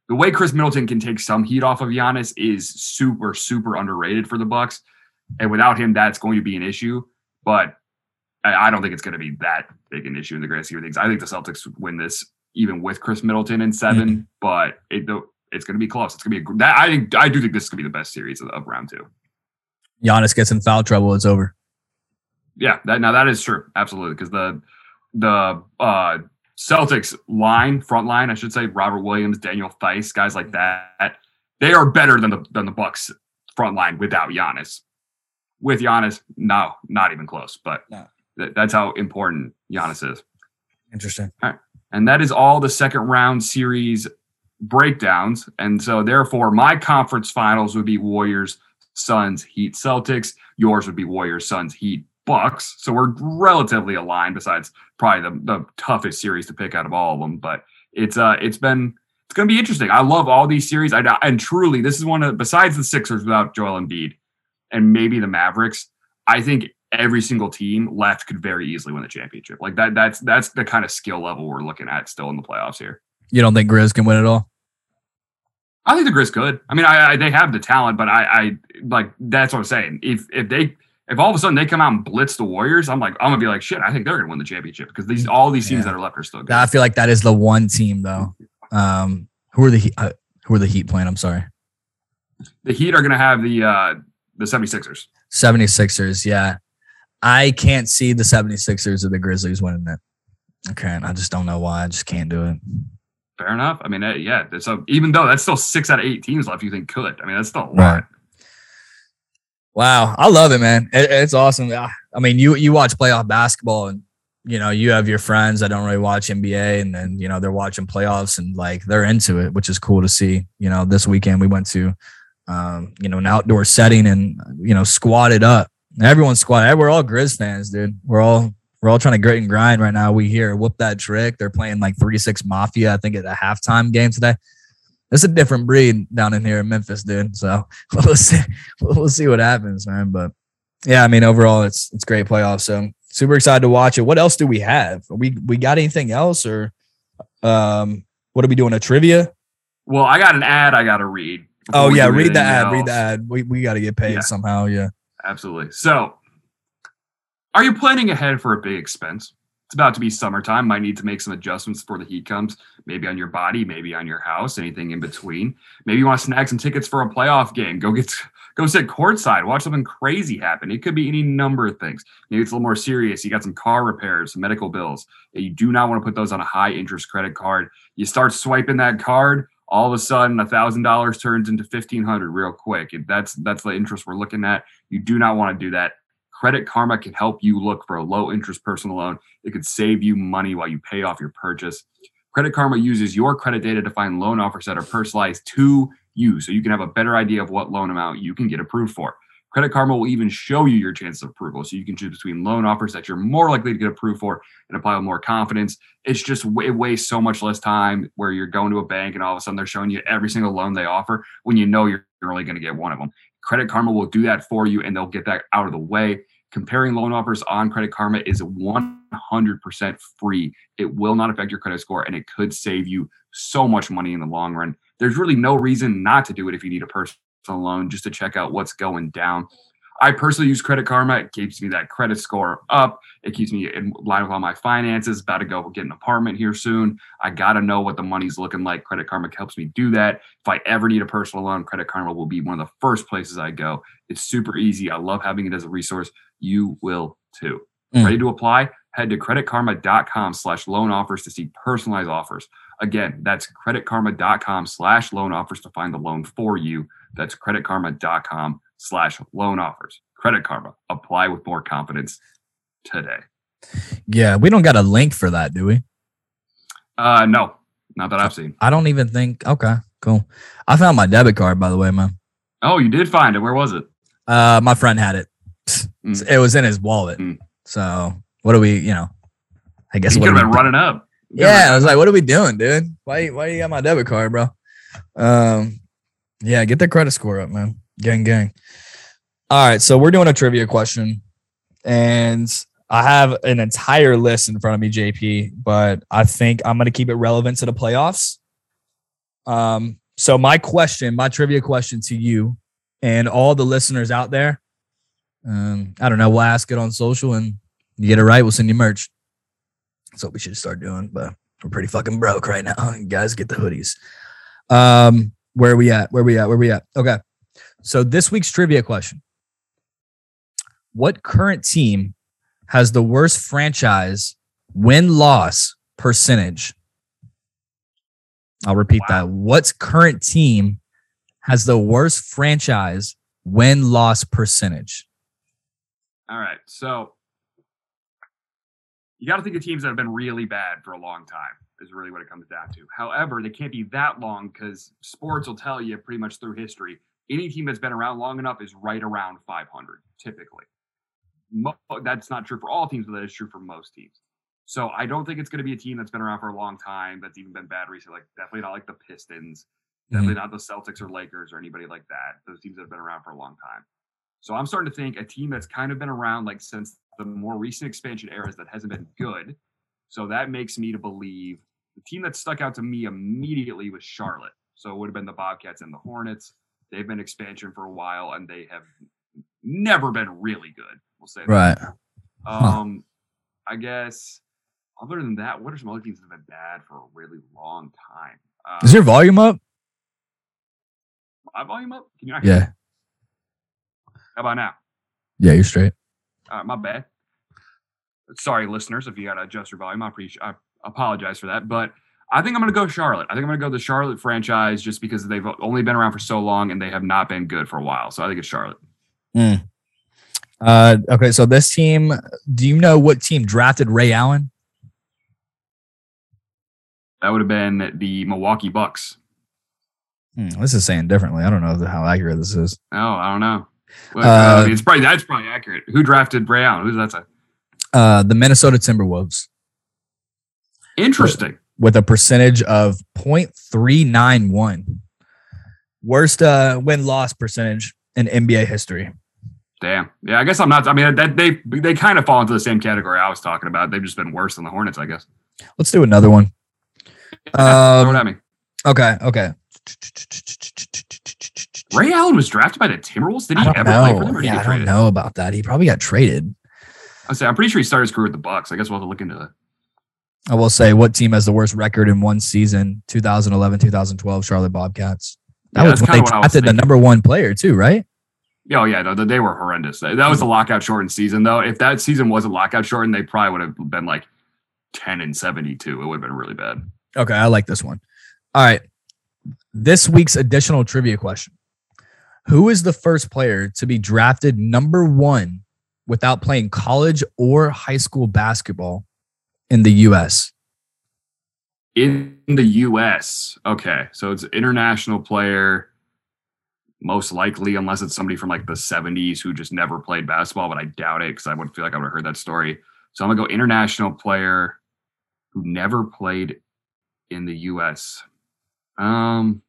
the way Khris Middleton can take some heat off of Giannis is super super underrated for the Bucks, and without him, that's going to be an issue. But I, I don't think it's going to be that big an issue in the grand scheme of things. I think the Celtics win this even with Khris Middleton in 7 mm-hmm. but it, it's going to be close. It's going to be a, that. I think I do think this is going to be the best series of, of round two. Giannis gets in foul trouble, it's over. Yeah, that now that is true, absolutely, because the the uh Celtics line, front line, I should say, Robert Williams, Daniel Theis, guys like that, they are better than the than the Bucks front line without Giannis. With Giannis, no, not even close. But no. th- that's how important Giannis is. Interesting. All right. And that is all the second round series breakdowns. And so therefore my conference finals would be Warriors, Suns, Heat, Celtics. Yours would be Warriors, Suns, Heat, Bucks. So we're relatively aligned. Besides probably the, the toughest series to pick out of all of them, but it's uh it's been it's going to be interesting. I love all these series. I and truly, this is one of besides the Sixers without Joel Embiid and maybe the Mavericks. I think every single team left could very easily win the championship. Like that. That's that's the kind of skill level we're looking at still in the playoffs here. You don't think Grizz can win it all? I think the Grizz could. I mean, I, I they have the talent, but I, I like that's what I'm saying. If if they if all of a sudden they come out and blitz the Warriors, I'm like, I'm gonna be like, shit, I think they're gonna win the championship because these all these teams yeah. that are left are still good. I feel like that is the one team though. Um, who are the uh, who are the Heat playing? I'm sorry. The Heat are gonna have the uh the 76ers. 76ers, yeah. I can't see the 76ers or the Grizzlies winning it. Okay, I just don't know why. I just can't do it. Fair enough. I mean, yeah. So even though that's still six out of eight teams left, you think could. I mean, that's still a lot. Right. Wow, I love it, man. It, it's awesome. I mean, you you watch playoff basketball, and you know you have your friends that don't really watch NBA, and then you know they're watching playoffs, and like they're into it, which is cool to see. You know, this weekend we went to, um, you know, an outdoor setting, and you know, squatted up. Everyone's squatted. We're all Grizz fans, dude. We're all we're all trying to grit and grind right now. We hear whoop that trick. They're playing like three six mafia. I think at a halftime game today. It's a different breed down in here in Memphis, dude. So we'll see, we'll see what happens, man. But yeah, I mean, overall, it's it's great playoffs. So super excited to watch it. What else do we have? We we got anything else or um what are we doing? A trivia? Well, I got an ad I got to read. Oh yeah, read the ad. Else. Read the ad. We we got to get paid yeah. somehow. Yeah, absolutely. So, are you planning ahead for a big expense? It's about to be summertime. Might need to make some adjustments before the heat comes. Maybe on your body, maybe on your house, anything in between. Maybe you want to snag some tickets for a playoff game. Go get go sit courtside, watch something crazy happen. It could be any number of things. Maybe it's a little more serious. You got some car repairs, some medical bills. You do not want to put those on a high interest credit card. You start swiping that card, all of a sudden a thousand dollars turns into fifteen hundred real quick. That's that's the interest we're looking at. You do not want to do that. Credit Karma can help you look for a low interest personal loan. It could save you money while you pay off your purchase. Credit Karma uses your credit data to find loan offers that are personalized to you so you can have a better idea of what loan amount you can get approved for. Credit Karma will even show you your chances of approval so you can choose between loan offers that you're more likely to get approved for and apply with more confidence. It's just it wastes so much less time where you're going to a bank and all of a sudden they're showing you every single loan they offer when you know you're only going to get one of them. Credit Karma will do that for you and they'll get that out of the way. Comparing loan offers on Credit Karma is 100% free. It will not affect your credit score and it could save you so much money in the long run. There's really no reason not to do it if you need a personal loan just to check out what's going down. I personally use Credit Karma. It keeps me that credit score up. It keeps me in line with all my finances. About to go get an apartment here soon. I got to know what the money's looking like. Credit Karma helps me do that. If I ever need a personal loan, Credit Karma will be one of the first places I go. It's super easy. I love having it as a resource. You will too. Mm. Ready to apply? Head to creditkarma.com slash loan offers to see personalized offers. Again, that's creditkarma.com slash loan offers to find the loan for you. That's creditkarma.com slash loan offers. Credit Karma. Apply with more confidence today. Yeah, we don't got a link for that, do we? Uh no, not that I've seen. I don't even think okay, cool. I found my debit card by the way, man. Oh, you did find it. Where was it? Uh my friend had it. Mm. It was in his wallet. Mm. So what do we, you know? I guess you could have been running up. Yeah, I was like, what are we doing, dude? Why why you got my debit card, bro? Um yeah, get the credit score up, man. Gang, gang. All right, so we're doing a trivia question, and I have an entire list in front of me, JP, but I think I'm going to keep it relevant to the playoffs. Um, so my question, my trivia question to you and all the listeners out there, um, I don't know, we'll ask it on social, and you get it right, we'll send you merch. That's what we should start doing, but we're pretty fucking broke right now. You guys get the hoodies. Um, where are we at? Where are we at? Where are we at? Okay. So this week's trivia question. What current team has the worst franchise win loss percentage? I'll repeat wow. that. What current team has the worst franchise win loss percentage? All right. So you got to think of teams that have been really bad for a long time is really what it comes down to. However, they can't be that long because sports will tell you pretty much through history any team that's been around long enough is right around 500 typically. Mo- that's not true for all teams, but that is true for most teams. So I don't think it's going to be a team that's been around for a long time that's even been bad recently. Like definitely not like the Pistons, definitely mm-hmm. not the Celtics or Lakers or anybody like that. Those teams that have been around for a long time. So I'm starting to think a team that's kind of been around like since the more recent expansion eras that hasn't been good. So that makes me to believe the team that stuck out to me immediately was Charlotte. So it would have been the Bobcats and the Hornets. They've been expansion for a while and they have never been really good. We'll say right. That. Um, huh. I guess other than that, what are some other teams that have been bad for a really long time? Uh, Is your volume up? My volume up? Can you yeah. How about now? Yeah, you're straight. Uh, my bad. Sorry, listeners, if you got to adjust your volume. I appreciate. I apologize for that, but I think I'm going to go Charlotte. I think I'm going to go the Charlotte franchise just because they've only been around for so long and they have not been good for a while. So I think it's Charlotte. Mm. Uh, okay, so this team, do you know what team drafted Ray Allen? That would have been the Milwaukee Bucks. Hmm, this is saying differently. I don't know how accurate this is. Oh, I don't know. Well, uh, I mean, it's probably that's probably accurate. Who drafted Ray Allen? Who's that say? Uh, the Minnesota Timberwolves. Interesting. With a percentage of 0.391. Worst uh, win loss percentage in NBA history. Damn. Yeah, I guess I'm not. I mean, that they they kind of fall into the same category I was talking about. They've just been worse than the Hornets, I guess. Let's do another one. Yeah, Um, at me. okay, okay. Ray Allen was drafted by the Timberwolves. Did I he don't ever play for know. them? Or Yeah, I don't traded? know about that. He probably got traded. I say I'm pretty sure he started his career with the Bucks. I guess we'll have to look into that. I will say, what team has the worst record in one season? 2011, 2012, Charlotte Bobcats. That Yeah, was when they kinda what I was drafted the number one player, too, right? Oh yeah, no, they were horrendous. That was the lockout shortened season, though. If that season wasn't lockout shortened, they probably would have been like ten and seventy two. It would have been really bad. Okay, I like this one. All right. This week's additional trivia question Who is the first player to be drafted number one without playing college or high school basketball in the U.S.? In the U.S., okay, so it's an international player, most likely, unless it's somebody from like the '70s who just never played basketball, but I doubt it because I would feel like I would have heard that story. So I'm gonna go international player who never played in the U.S. Um,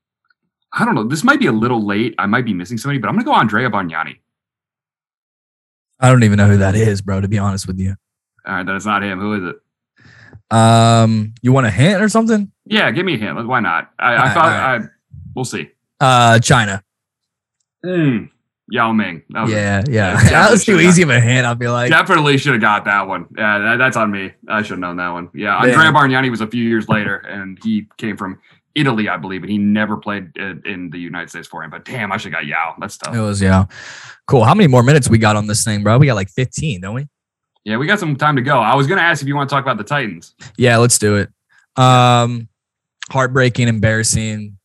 I don't know. This might be a little late. I might be missing somebody, but I'm gonna go Andrea Bargnani. I don't even know who that is, bro, to be honest with you. All right, then it's not him. Who is it? Um, you want a hint or something? Yeah, give me a hint. Why not? I, I right, thought right. I. We'll see. Uh, China. Mm, Yao Ming. Was Yeah, yeah. that was too easy of a hint. I feel like. definitely should have got that one. Yeah, that, that's on me. I should have known that one. Yeah, Man. Andrea Bargnani was a few years later, and he came from Italy, I believe, and he never played in, the United States for him. But damn, I should have got Yao. That's tough. It was yeah. Cool. How many more minutes we got on this thing, bro? We got like 15, don't we? Yeah, we got some time to go. I was gonna ask if you want to talk about the Titans. Yeah, let's do it. Um, heartbreaking, embarrassing.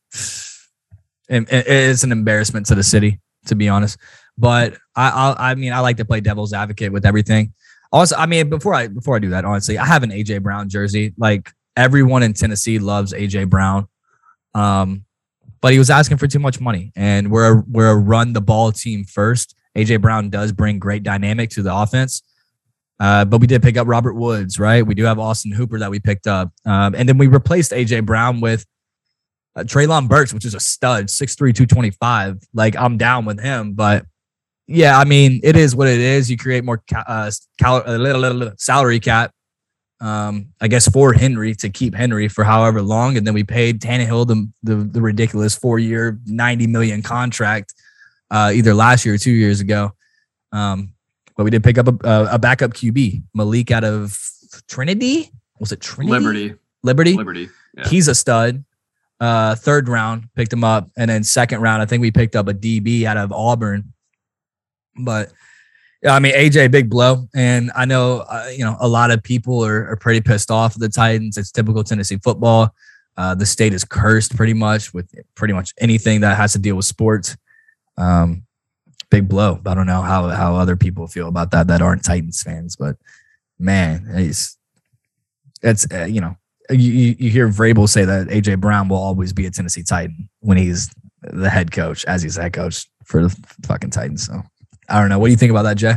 It's an embarrassment to the city, to be honest. But I, I, I mean, I like to play devil's advocate with everything. Also, I mean, before I before I do that, honestly, I have an AJ Brown jersey. Like everyone in Tennessee loves AJ Brown, um, but he was asking for too much money, and we're a, we're a run the ball team first. AJ Brown does bring great dynamic to the offense. Uh, but we did pick up Robert Woods, right? We do have Austin Hooper that we picked up. Um, and then we replaced AJ Brown with uh, Treylon Burks, which is a stud, 6'3, 225. Like, I'm down with him. But yeah, I mean, it is what it is. You create more ca- uh, cal- a little, little, little salary cap, um, I guess, for Henry to keep Henry for however long. And then we paid Tannehill the, the, the ridiculous four year, 90 million contract uh, either last year or two years ago. Um, but we did pick up a, a, a backup QB, Malik out of Trinity. Was it Trinity? Liberty, Liberty. Liberty. Yeah. He's a stud. Uh, third round picked him up, and then second round, I think we picked up a DB out of Auburn. But yeah, I mean AJ, big blow, and I know uh, you know a lot of people are, are pretty pissed off at the Titans. It's typical Tennessee football. Uh, the state is cursed pretty much with pretty much anything that has to deal with sports. Um, big blow. I don't know how how other people feel about that that aren't Titans fans, but man, it's it's uh, you know you, you hear Vrabel say that AJ Brown will always be a Tennessee Titan when he's the head coach, as he's head coach for the fucking Titans. So I don't know. What do you think about that, Jay?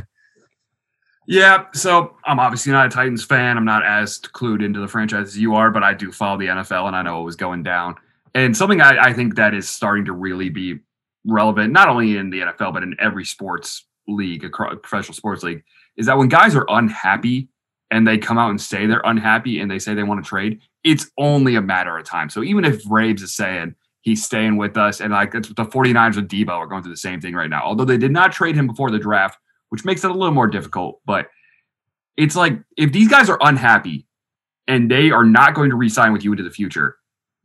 Yeah, so I'm obviously not a Titans fan. I'm not as clued into the franchise as you are, but I do follow the NFL and I know what was going down. And something I, I think that is starting to really be relevant, not only in the NFL, but in every sports league, across, professional sports league, is that when guys are unhappy and they come out and say they're unhappy and they say they want to trade, it's only a matter of time. So even if Braves is saying he's staying with us, and like it's the 49ers with Deebo are going through the same thing right now, although they did not trade him before the draft which makes it a little more difficult. But it's like if these guys are unhappy and they are not going to re-sign with you into the future,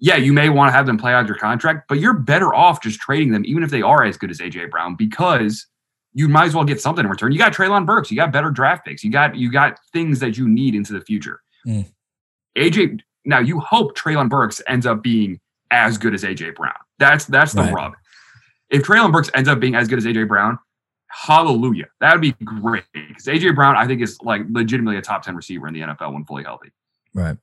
yeah, you may want to have them play out your contract, but you're better off just trading them, even if they are as good as AJ Brown, because you might as well get something in return. You got Treylon Burks, you got better draft picks, you got you got things that you need into the future. Mm. AJ, now you hope Treylon Burks ends up being as good as AJ Brown. That's that's the Right. rub. If Treylon Burks ends up being as good as AJ Brown, hallelujah. That would be great. Because AJ Brown, I think, is like legitimately a top 10 receiver in the NFL when fully healthy. Right.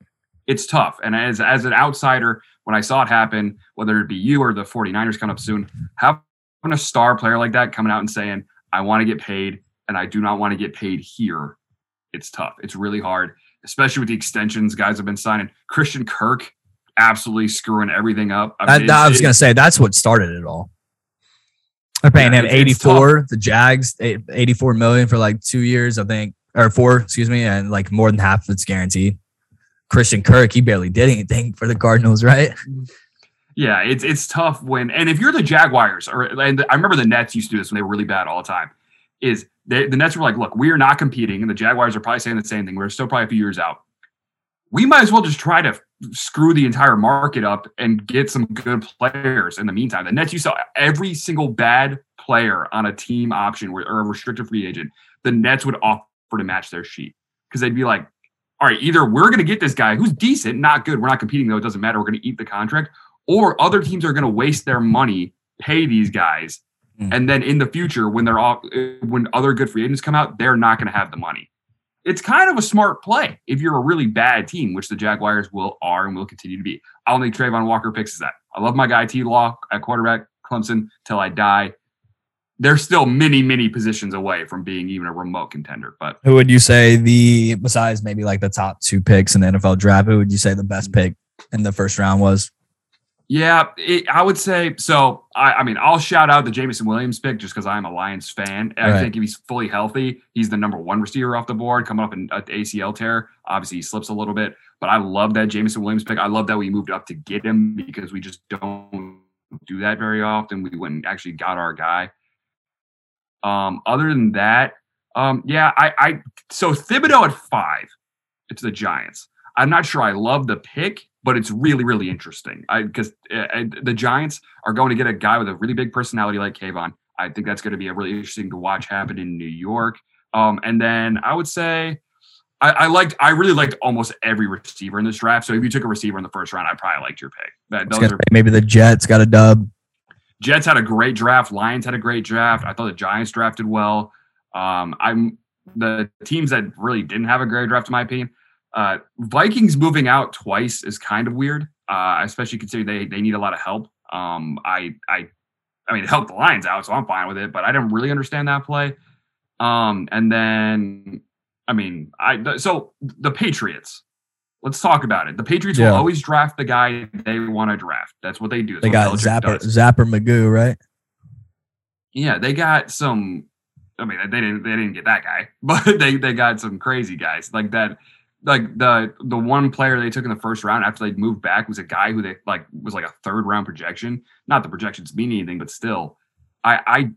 It's tough. And as, as an outsider, when I saw it happen, whether it be you or the 49ers coming up soon, having a star player like that coming out and saying, I want to get paid and I do not want to get paid here, it's tough. It's really hard. especially with the extensions guys have been signing. Christian Kirk absolutely screwing everything up. I, mean, I, I was going to say that's what started it all. They're paying yeah, him 84, the Jags, 84 million for like two years, I think, or four, excuse me, and like more than half of it's guaranteed. Christian Kirk, he barely did anything for the Cardinals, right? Yeah, it's it's tough when and if you're the Jaguars or and I remember the Nets used to do this when they were really bad all the time. Is they, the Nets were like, look, we are not competing, and the Jaguars are probably saying the same thing. We're still probably a few years out. We might as well just try to screw the entire market up and get some good players in the meantime. The Nets, you saw every single bad player on a team option or a restricted free agent, the Nets would offer to match their sheet because they'd be like, all right, either we're going to get this guy who's decent, not good. We're not competing though. It doesn't matter. We're going to eat the contract, or other teams are going to waste their money, pay these guys, mm. and then in the future, when they're all when other good free agents come out, they're not going to have the money. It's kind of a smart play if you're a really bad team, which the Jaguars will are and will continue to be. I don't think Travon Walker fixes that. I love my guy T Law at quarterback, Clemson, till I die they're still many, many positions away from being even a remote contender. But who would you say the besides maybe like the top two picks in the NFL draft? Who would you say the best pick in the first round was? Yeah, it, I would say so. I, I, mean, I'll shout out the Jameson Williams pick just because I'm a Lions fan. I right. think if he's fully healthy, he's the number one receiver off the board coming up in uh, ACL tear. Obviously, he slips a little bit, but I love that Jameson Williams pick. I love that we moved up to get him because we just don't do that very often. We went and actually got our guy. Um, other than that, um, yeah, I, I so Thibodeaux at five, it's the Giants. I'm not sure I love the pick, but it's really, really interesting. I because uh, the Giants are going to get a guy with a really big personality like Kayvon. I think that's going to be a really interesting to watch happen in New York. Um, and then I would say I, I, liked I really liked almost every receiver in this draft. So if you took a receiver in the first round, I probably liked your pick. That, those are, maybe the Jets got a dub. Jets had a great draft. Lions had a great draft. I thought the Giants drafted well. Um, I'm the teams that really didn't have a great draft, in my opinion. Uh, Vikings moving out twice is kind of weird, uh, especially considering they they need a lot of help. Um, I I I mean, help the Lions out, so I'm fine with it. But I didn't really understand that play. Um, and then I mean, I so the Patriots. Let's talk about it. The Patriots yeah. will always draft the guy they want to draft. That's what they do. That's they got Zapper, Zapper Magoo, right? Yeah, they got some. I mean, they didn't they didn't get that guy, but they they got some crazy guys like that. Like the the one player they took in the first round after they moved back was a guy who they like was like a third round projection. Not the projections mean anything, but still, I I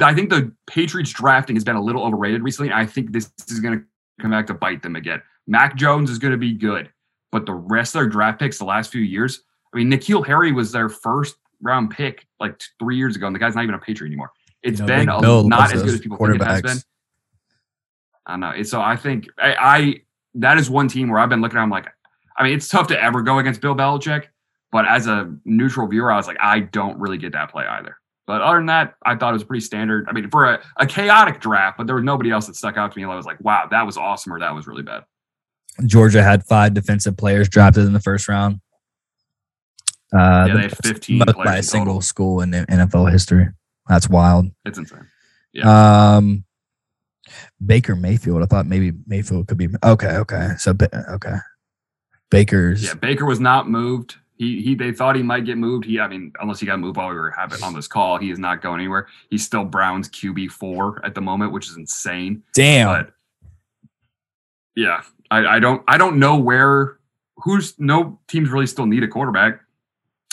I think the Patriots drafting has been a little overrated recently. I think this is going to come back to bite them again. Mac Jones is going to be good, but the rest of their draft picks the last few years, I mean, N'Keal Harry was their first round pick like three years ago, and the guy's not even a Patriot anymore. It's you know, been a, not as good as people think it has been. I know. So I think I, I, that is one team where I've been looking at. I'm like, I mean, it's tough to ever go against Bill Belichick, but as a neutral viewer, I was like, I don't really get that play either. But other than that, I thought it was pretty standard. I mean, for a, a chaotic draft, but there was nobody else that stuck out to me. I was like, wow, that was awesome, or that was really Georgia had five defensive players drafted in the first round. Uh, yeah, they had 15 by a single total. school in NFL history. That's wild. It's insane. Yeah. Um, Baker Mayfield. I thought maybe Mayfield could be okay. Okay. So okay. Baker's. Yeah, Baker was not moved. He he. They thought he might get moved. He. I mean, unless he got moved while we were having on this call, he is not going anywhere. He's still Browns QB four at the moment, which is insane. Damn. But yeah, I, I don't I don't know where who's no teams really still need a quarterback.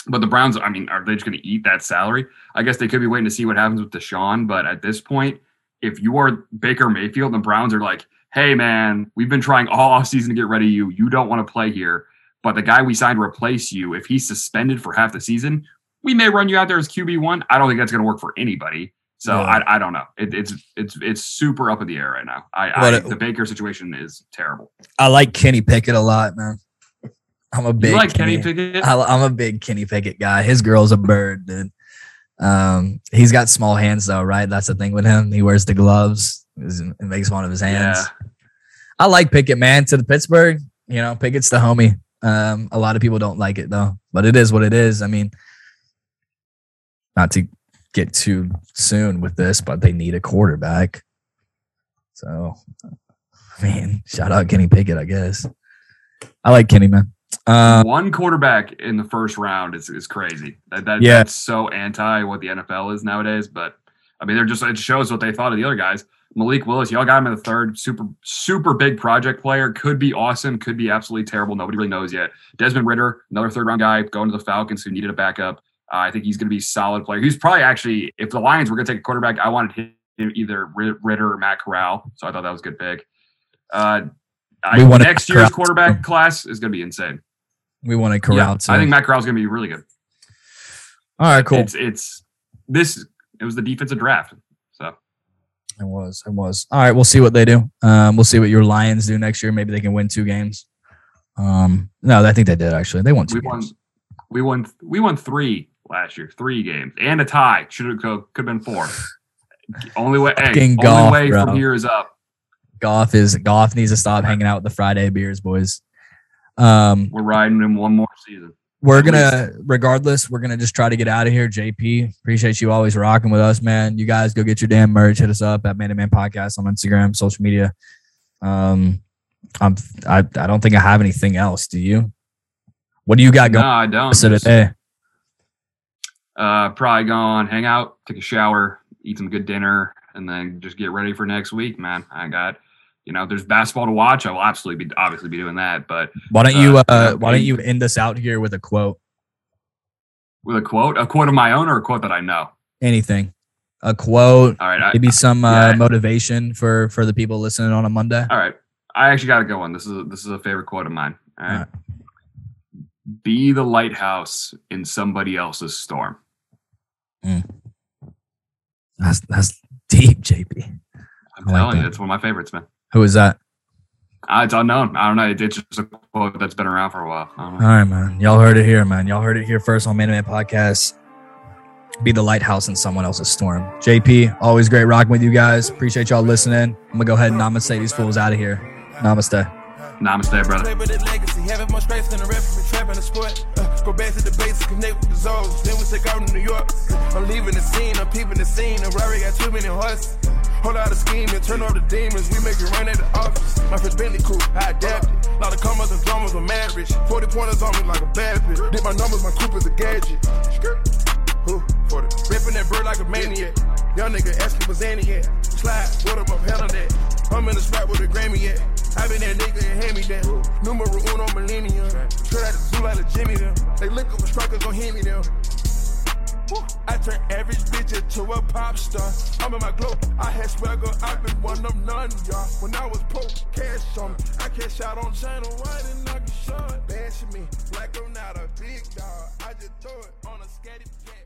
But the Browns, I mean, are they just going to eat that salary? I guess they could be waiting to see what happens with Deshaun. But at this point, if you are Baker Mayfield and the Browns are like, hey, man, we've been trying all offseason to get of you. You don't want to play here. But the guy we signed to replace you, if he's suspended for half the season, we may run you out there as QB1. I don't think that's going to work for anybody. So yeah. I, I don't know. It, it's it's it's super up in the air right now. I, I it, the Baker situation is terrible. I like Kenny Pickett a lot, man. I'm a big you like Kenny, Kenny Pickett. I, am a big Kenny Pickett guy. His girl's a bird, dude. Um, he's got small hands though, right? That's the thing with him. He wears the gloves. It makes one of his hands. Yeah. I like Pickett, man. To the Pittsburgh, you know, Pickett's the homie. Um, a lot of people don't like it though, but it is what it is. I mean, not to get too soon with this, but they need a quarterback. So I mean, shout out Kenny Pickett, I guess. I like Kenny, man. Uh, One quarterback in the first round is, is crazy. That, that yeah. That's so anti what the NFL is nowadays. But I mean, they're just it shows what they thought of the other guys. Malik Willis, y'all got him in the third. Super, super big project player. Could be awesome. Could be absolutely terrible. Nobody really knows yet. Desmond Ridder, another third round guy, going to the Falcons who needed a backup. Uh, I think he's going to be a solid player. He's probably actually, if the Lions were going to take a quarterback, I wanted him either Ridder or Matt Corral. So I thought that was a good pick. Uh, I, next year's quarterback class is going to be insane. We want to Corral yeah, too. I think Matt Corral is going to be really good. All right, cool. It's, it's this. It was the defensive draft. So it was. It was. All right. We'll see what they do. Um, we'll see what your Lions do next year. Maybe they can win two games. Um, no, I think they did actually. They won two. We games. won. We won. We won three last year. Three games and a tie. Should have could have been four. only way. Hey, golf, only way bro. from here is up. Goff is Goff needs to stop hanging out with the Friday beers, boys. Um, we're riding him one more season. We're gonna, regardless, we're gonna just try to get out of here. JP, appreciate you always rocking with us, man. You guys go get your damn merch. Hit us up at Man to Man Podcast on Instagram, social media. Um, I'm I, I don't think I have anything else. Do you? What do you got going? No, I don't. So today, uh, probably gone hang out, take a shower, eat some good dinner, and then just get ready for next week, man. I got you know, there's basketball to watch. I will absolutely be obviously be doing that. But why don't you uh, uh why don't you end us out here with a quote? With a quote, a quote of my own, or a quote that I know. Anything, a quote. All right, maybe I, some uh, motivation for for the people listening on a Monday. All right, I actually got to go one. This is a, this is a favorite quote of mine. All right. All right. Be the lighthouse in somebody else's storm. Mm. That's that's deep, JP. I'm telling you, it's one of my favorites, man. Who is that? Uh, it's unknown. I don't know. It's just a quote that's been around for a while. All right, man. Y'all heard it here, man. Y'all heard it here first on Man Man Podcast. Be the lighthouse in someone else's storm. JP, always great rocking with you guys. Appreciate y'all listening. I'm gonna go ahead and namaste these fools out of here. Namaste. Namaste, brother. Having more space than a trap in the sport. Uh, go back to the connect with the zones. Then we take out to New York. I'm leaving the scene, I'm peeping the scene. The Rari got too many horses. Hold out a scheme and turn off the demons. We make it rain at the office. My first Bentley crew, I adapted. Lot of commas and with mad rich. 40 pointers on me like a bad bitch. Did my numbers, my coupe is a gadget. Who? 40. Ripping that bird like a maniac. Young nigga asking what's Annie at. Slide, what up, hell on that. I'm in the spot with a Grammy at. I been that nigga and hand me down. Numero uno millennium. Straight out the zoo like a Jimmy them. They lick up with strikers, gon' hit me them. I turn average bitch into a pop star. I'm in my glow. I had swagger. I've been one of none, y'all. When I was poor, cash on me. I cash out on channel one and I can show it. Bash me like I'm not a big dog. I just throw it on a scatty cat.